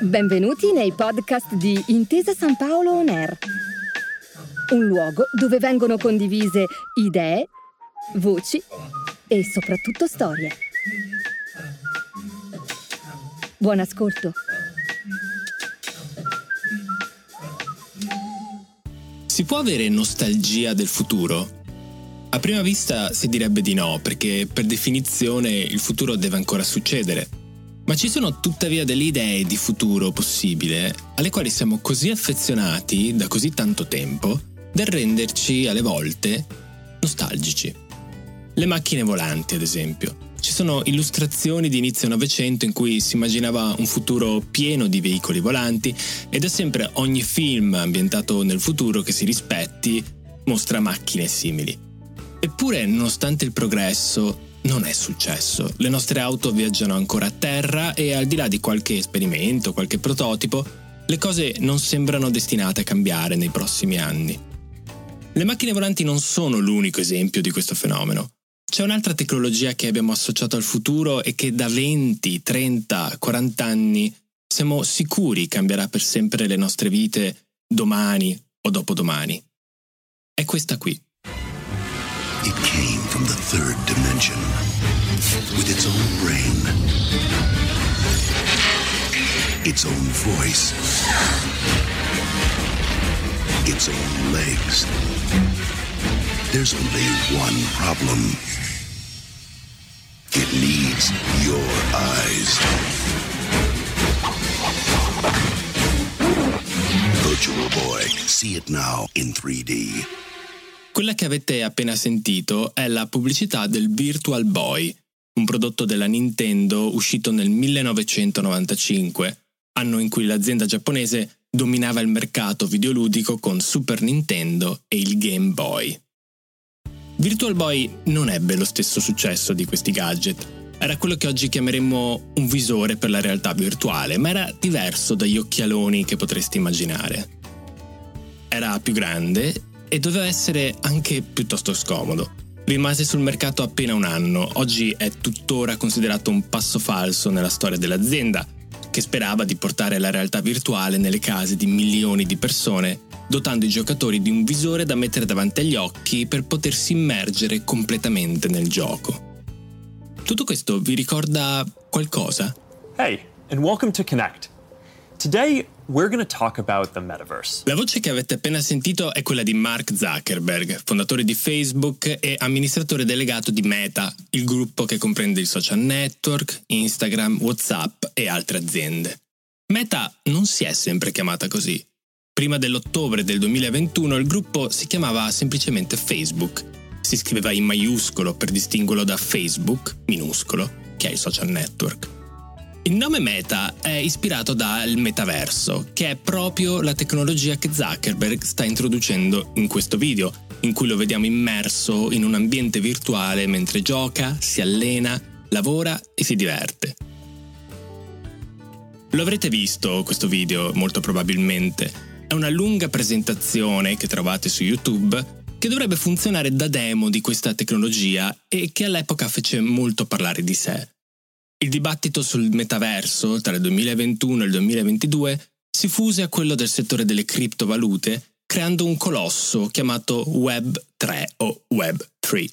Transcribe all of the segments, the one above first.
Benvenuti nei podcast di Intesa San Paolo On Air, un luogo dove vengono condivise idee, voci e soprattutto storie. Buon ascolto. Si può avere nostalgia del futuro? A prima vista si direbbe di no, perché per definizione il futuro deve ancora succedere. Ma ci sono tuttavia delle idee di futuro possibile alle quali siamo così affezionati da così tanto tempo da renderci alle volte nostalgici. Le macchine volanti, ad esempio. Ci sono illustrazioni di inizio Novecento in cui si immaginava un futuro pieno di veicoli volanti ed è sempre ogni film ambientato nel futuro che si rispetti mostra macchine simili. Eppure, nonostante il progresso, non è successo. Le nostre auto viaggiano ancora a terra e al di là di qualche esperimento, qualche prototipo, le cose non sembrano destinate a cambiare nei prossimi anni. Le macchine volanti non sono l'unico esempio di questo fenomeno. C'è un'altra tecnologia che abbiamo associato al futuro e che da 20, 30, 40 anni siamo sicuri cambierà per sempre le nostre vite domani o dopodomani. È questa qui. It came from the third dimension with its own brain, its own voice, its own legs. There's only one problem. It needs your eyes. Virtual Boy. See it now in 3D. Quella che avete appena sentito è la pubblicità del Virtual Boy, un prodotto della Nintendo uscito nel 1995, anno in cui l'azienda giapponese dominava il mercato videoludico con Super Nintendo e il Game Boy. Virtual Boy non ebbe lo stesso successo di questi gadget. Era quello che oggi chiameremmo un visore per la realtà virtuale, ma era diverso dagli occhialoni che potresti immaginare. Era più grande e doveva essere anche piuttosto scomodo. Rimase sul mercato appena un anno, oggi è tuttora considerato un passo falso nella storia dell'azienda, che sperava di portare la realtà virtuale nelle case di milioni di persone, dotando i giocatori di un visore da mettere davanti agli occhi per potersi immergere completamente nel gioco. Tutto questo vi ricorda qualcosa? Hey, and welcome to Connect. Today La voce che avete appena sentito è quella di Mark Zuckerberg, fondatore di Facebook e amministratore delegato di Meta, il gruppo che comprende il social network, Instagram, WhatsApp e altre aziende. Meta non si è sempre chiamata così. Prima dell'ottobre del 2021 il gruppo si chiamava semplicemente Facebook. Si scriveva in maiuscolo per distinguerlo da Facebook, minuscolo, che è il social network. Il nome Meta è ispirato dal metaverso, che è proprio la tecnologia che Zuckerberg sta introducendo in questo video, in cui lo vediamo immerso in un ambiente virtuale mentre gioca, si allena, lavora e si diverte. Lo avrete visto questo video molto probabilmente. È una lunga presentazione che trovate su YouTube che dovrebbe funzionare da demo di questa tecnologia e che all'epoca fece molto parlare di sé. Il dibattito sul metaverso tra il 2021 e il 2022 si fuse a quello del settore delle criptovalute, creando un colosso chiamato Web 3 o Web 3.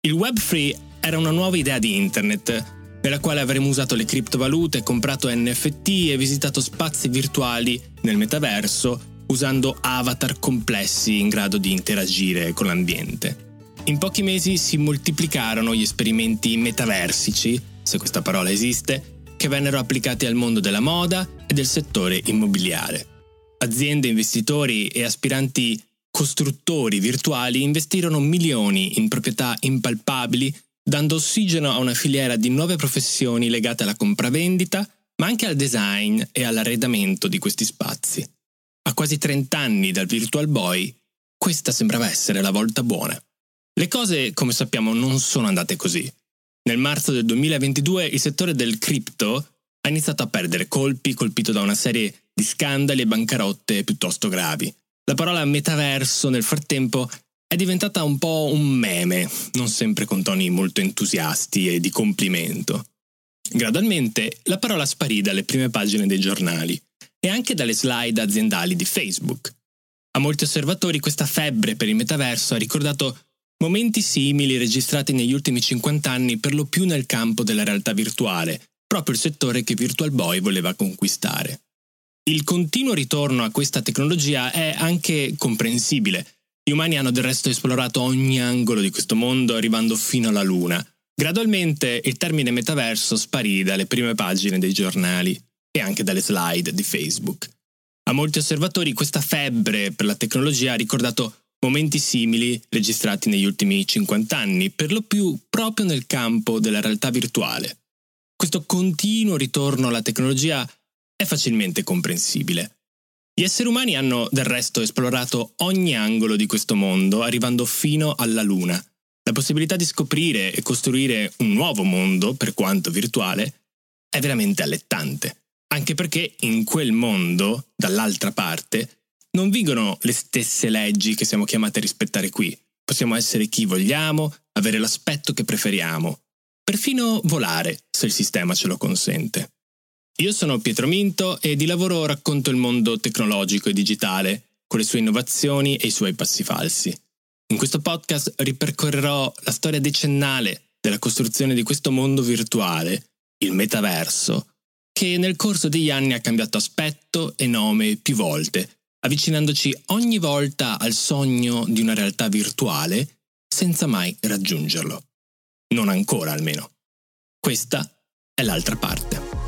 Il Web 3 era una nuova idea di Internet, nella quale avremmo usato le criptovalute, comprato NFT e visitato spazi virtuali nel metaverso usando avatar complessi in grado di interagire con l'ambiente. In pochi mesi si moltiplicarono gli esperimenti metaversici, se questa parola esiste, che vennero applicati al mondo della moda e del settore immobiliare. Aziende, investitori e aspiranti costruttori virtuali investirono milioni in proprietà impalpabili, dando ossigeno a una filiera di nuove professioni legate alla compravendita, ma anche al design e all'arredamento di questi spazi. A quasi 30 anni dal Virtual Boy, questa sembrava essere la volta buona. Le cose, come sappiamo, non sono andate così. Nel marzo del 2022 il settore del cripto ha iniziato a perdere colpi, colpito da una serie di scandali e bancarotte piuttosto gravi. La parola metaverso nel frattempo è diventata un po' un meme, non sempre con toni molto entusiasti e di complimento. Gradualmente la parola sparì dalle prime pagine dei giornali e anche dalle slide aziendali di Facebook. A molti osservatori questa febbre per il metaverso ha ricordato momenti simili registrati negli ultimi 50 anni per lo più nel campo della realtà virtuale, proprio il settore che Virtual Boy voleva conquistare. Il continuo ritorno a questa tecnologia è anche comprensibile. Gli umani hanno del resto esplorato ogni angolo di questo mondo arrivando fino alla Luna. Gradualmente il termine metaverso sparì dalle prime pagine dei giornali e anche dalle slide di Facebook. A molti osservatori questa febbre per la tecnologia ha ricordato momenti simili registrati negli ultimi 50 anni, per lo più proprio nel campo della realtà virtuale. Questo continuo ritorno alla tecnologia è facilmente comprensibile. Gli esseri umani hanno del resto esplorato ogni angolo di questo mondo, arrivando fino alla Luna. La possibilità di scoprire e costruire un nuovo mondo, per quanto virtuale, è veramente allettante. Anche perché in quel mondo, dall'altra parte, non vigono le stesse leggi che siamo chiamati a rispettare qui. Possiamo essere chi vogliamo, avere l'aspetto che preferiamo, perfino volare, se il sistema ce lo consente. Io sono Pietro Minto e di lavoro racconto il mondo tecnologico e digitale, con le sue innovazioni e i suoi passi falsi. In questo podcast ripercorrerò la storia decennale della costruzione di questo mondo virtuale, il metaverso, che nel corso degli anni ha cambiato aspetto e nome più volte, avvicinandoci ogni volta al sogno di una realtà virtuale senza mai raggiungerlo. Non ancora almeno. Questa è l'altra parte.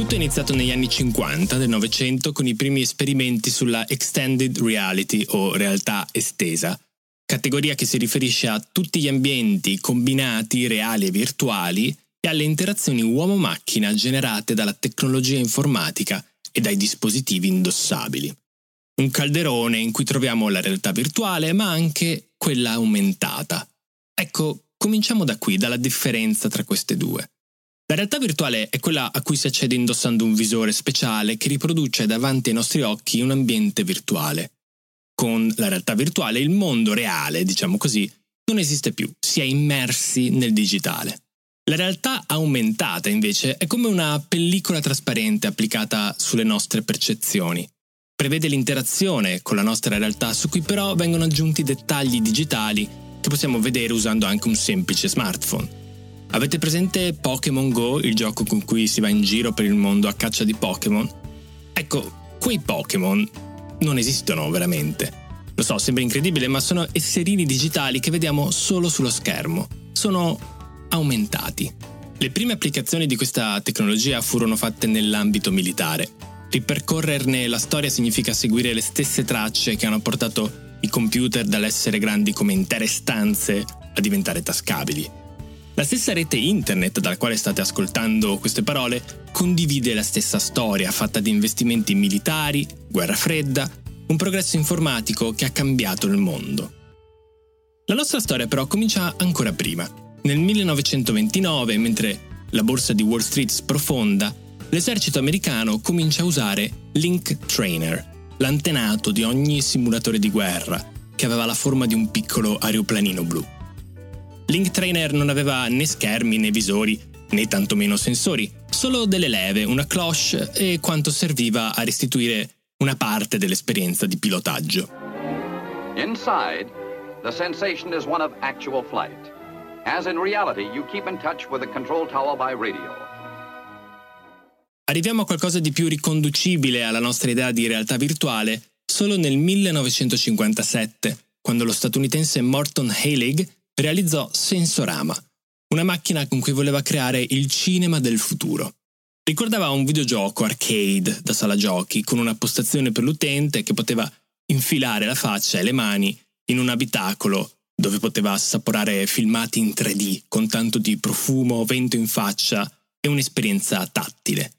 Tutto è iniziato negli anni 50 del Novecento con i primi esperimenti sulla extended reality o realtà estesa, categoria che si riferisce a tutti gli ambienti combinati reali e virtuali e alle interazioni uomo-macchina generate dalla tecnologia informatica e dai dispositivi indossabili. Un calderone in cui troviamo la realtà virtuale ma anche quella aumentata. Ecco, cominciamo da qui, dalla differenza tra queste due. La realtà virtuale è quella a cui si accede indossando un visore speciale che riproduce davanti ai nostri occhi un ambiente virtuale. Con la realtà virtuale il mondo reale, diciamo così, non esiste più, si è immersi nel digitale. La realtà aumentata, invece, è come una pellicola trasparente applicata sulle nostre percezioni. Prevede l'interazione con la nostra realtà su cui però vengono aggiunti dettagli digitali che possiamo vedere usando anche un semplice smartphone. Avete presente Pokémon Go, il gioco con cui si va in giro per il mondo a caccia di Pokémon? Ecco, quei Pokémon non esistono veramente. Lo so, sembra incredibile, ma sono esserini digitali che vediamo solo sullo schermo. Sono aumentati. Le prime applicazioni di questa tecnologia furono fatte nell'ambito militare. Ripercorrerne la storia significa seguire le stesse tracce che hanno portato i computer dall'essere grandi come intere stanze a diventare tascabili. La stessa rete internet dalla quale state ascoltando queste parole condivide la stessa storia fatta di investimenti militari, guerra fredda, un progresso informatico che ha cambiato il mondo. La nostra storia però comincia ancora prima. Nel 1929, mentre la borsa di Wall Street sprofonda, l'esercito americano comincia a usare Link Trainer, l'antenato di ogni simulatore di guerra, che aveva la forma di un piccolo aeroplanino blu. Link Trainer non aveva né schermi né visori, né tantomeno sensori, solo delle leve, una cloche e quanto serviva a restituire una parte dell'esperienza di pilotaggio. Inside, the sensation is one of actual flight. As in reality, you keep in touch with the control tower by radio. Arriviamo a qualcosa di più riconducibile alla nostra idea di realtà virtuale solo nel 1957, quando lo statunitense Morton Heilig realizzò Sensorama, una macchina con cui voleva creare il cinema del futuro. Ricordava un videogioco arcade da sala giochi con una postazione per l'utente che poteva infilare la faccia e le mani in un abitacolo dove poteva assaporare filmati in 3D con tanto di profumo, vento in faccia e un'esperienza tattile.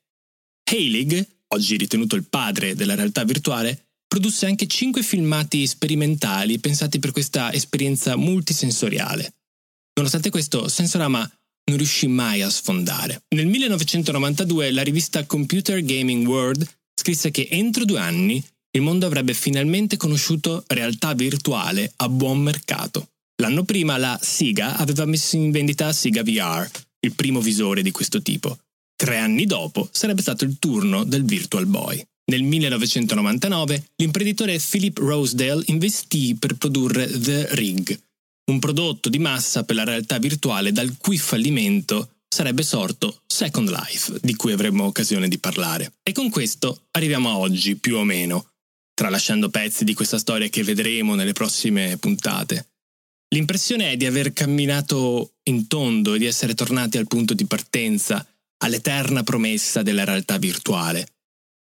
Heilig, oggi ritenuto il padre della realtà virtuale, produsse anche 5 filmati sperimentali pensati per questa esperienza multisensoriale. Nonostante questo, Sensorama non riuscì mai a sfondare. Nel 1992 la rivista Computer Gaming World scrisse che entro due anni il mondo avrebbe finalmente conosciuto realtà virtuale a buon mercato. L'anno prima la Sega aveva messo in vendita Sega VR, il primo visore di questo tipo. Tre anni dopo sarebbe stato il turno del Virtual Boy. Nel 1999 l'imprenditore Philip Rosedale investì per produrre The Rig, un prodotto di massa per la realtà virtuale dal cui fallimento sarebbe sorto Second Life, di cui avremo occasione di parlare. E con questo arriviamo a oggi, più o meno, tralasciando pezzi di questa storia che vedremo nelle prossime puntate. L'impressione è di aver camminato in tondo e di essere tornati al punto di partenza, all'eterna promessa della realtà virtuale.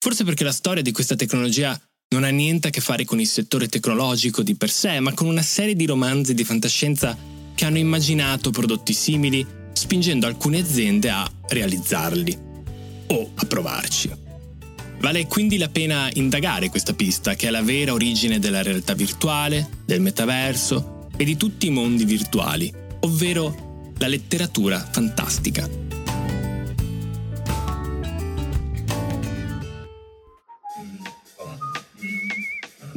Forse perché la storia di questa tecnologia non ha niente a che fare con il settore tecnologico di per sé, ma con una serie di romanzi di fantascienza che hanno immaginato prodotti simili, spingendo alcune aziende a realizzarli o a provarci. Vale quindi la pena indagare questa pista, che è la vera origine della realtà virtuale, del metaverso e di tutti i mondi virtuali, ovvero la letteratura fantastica.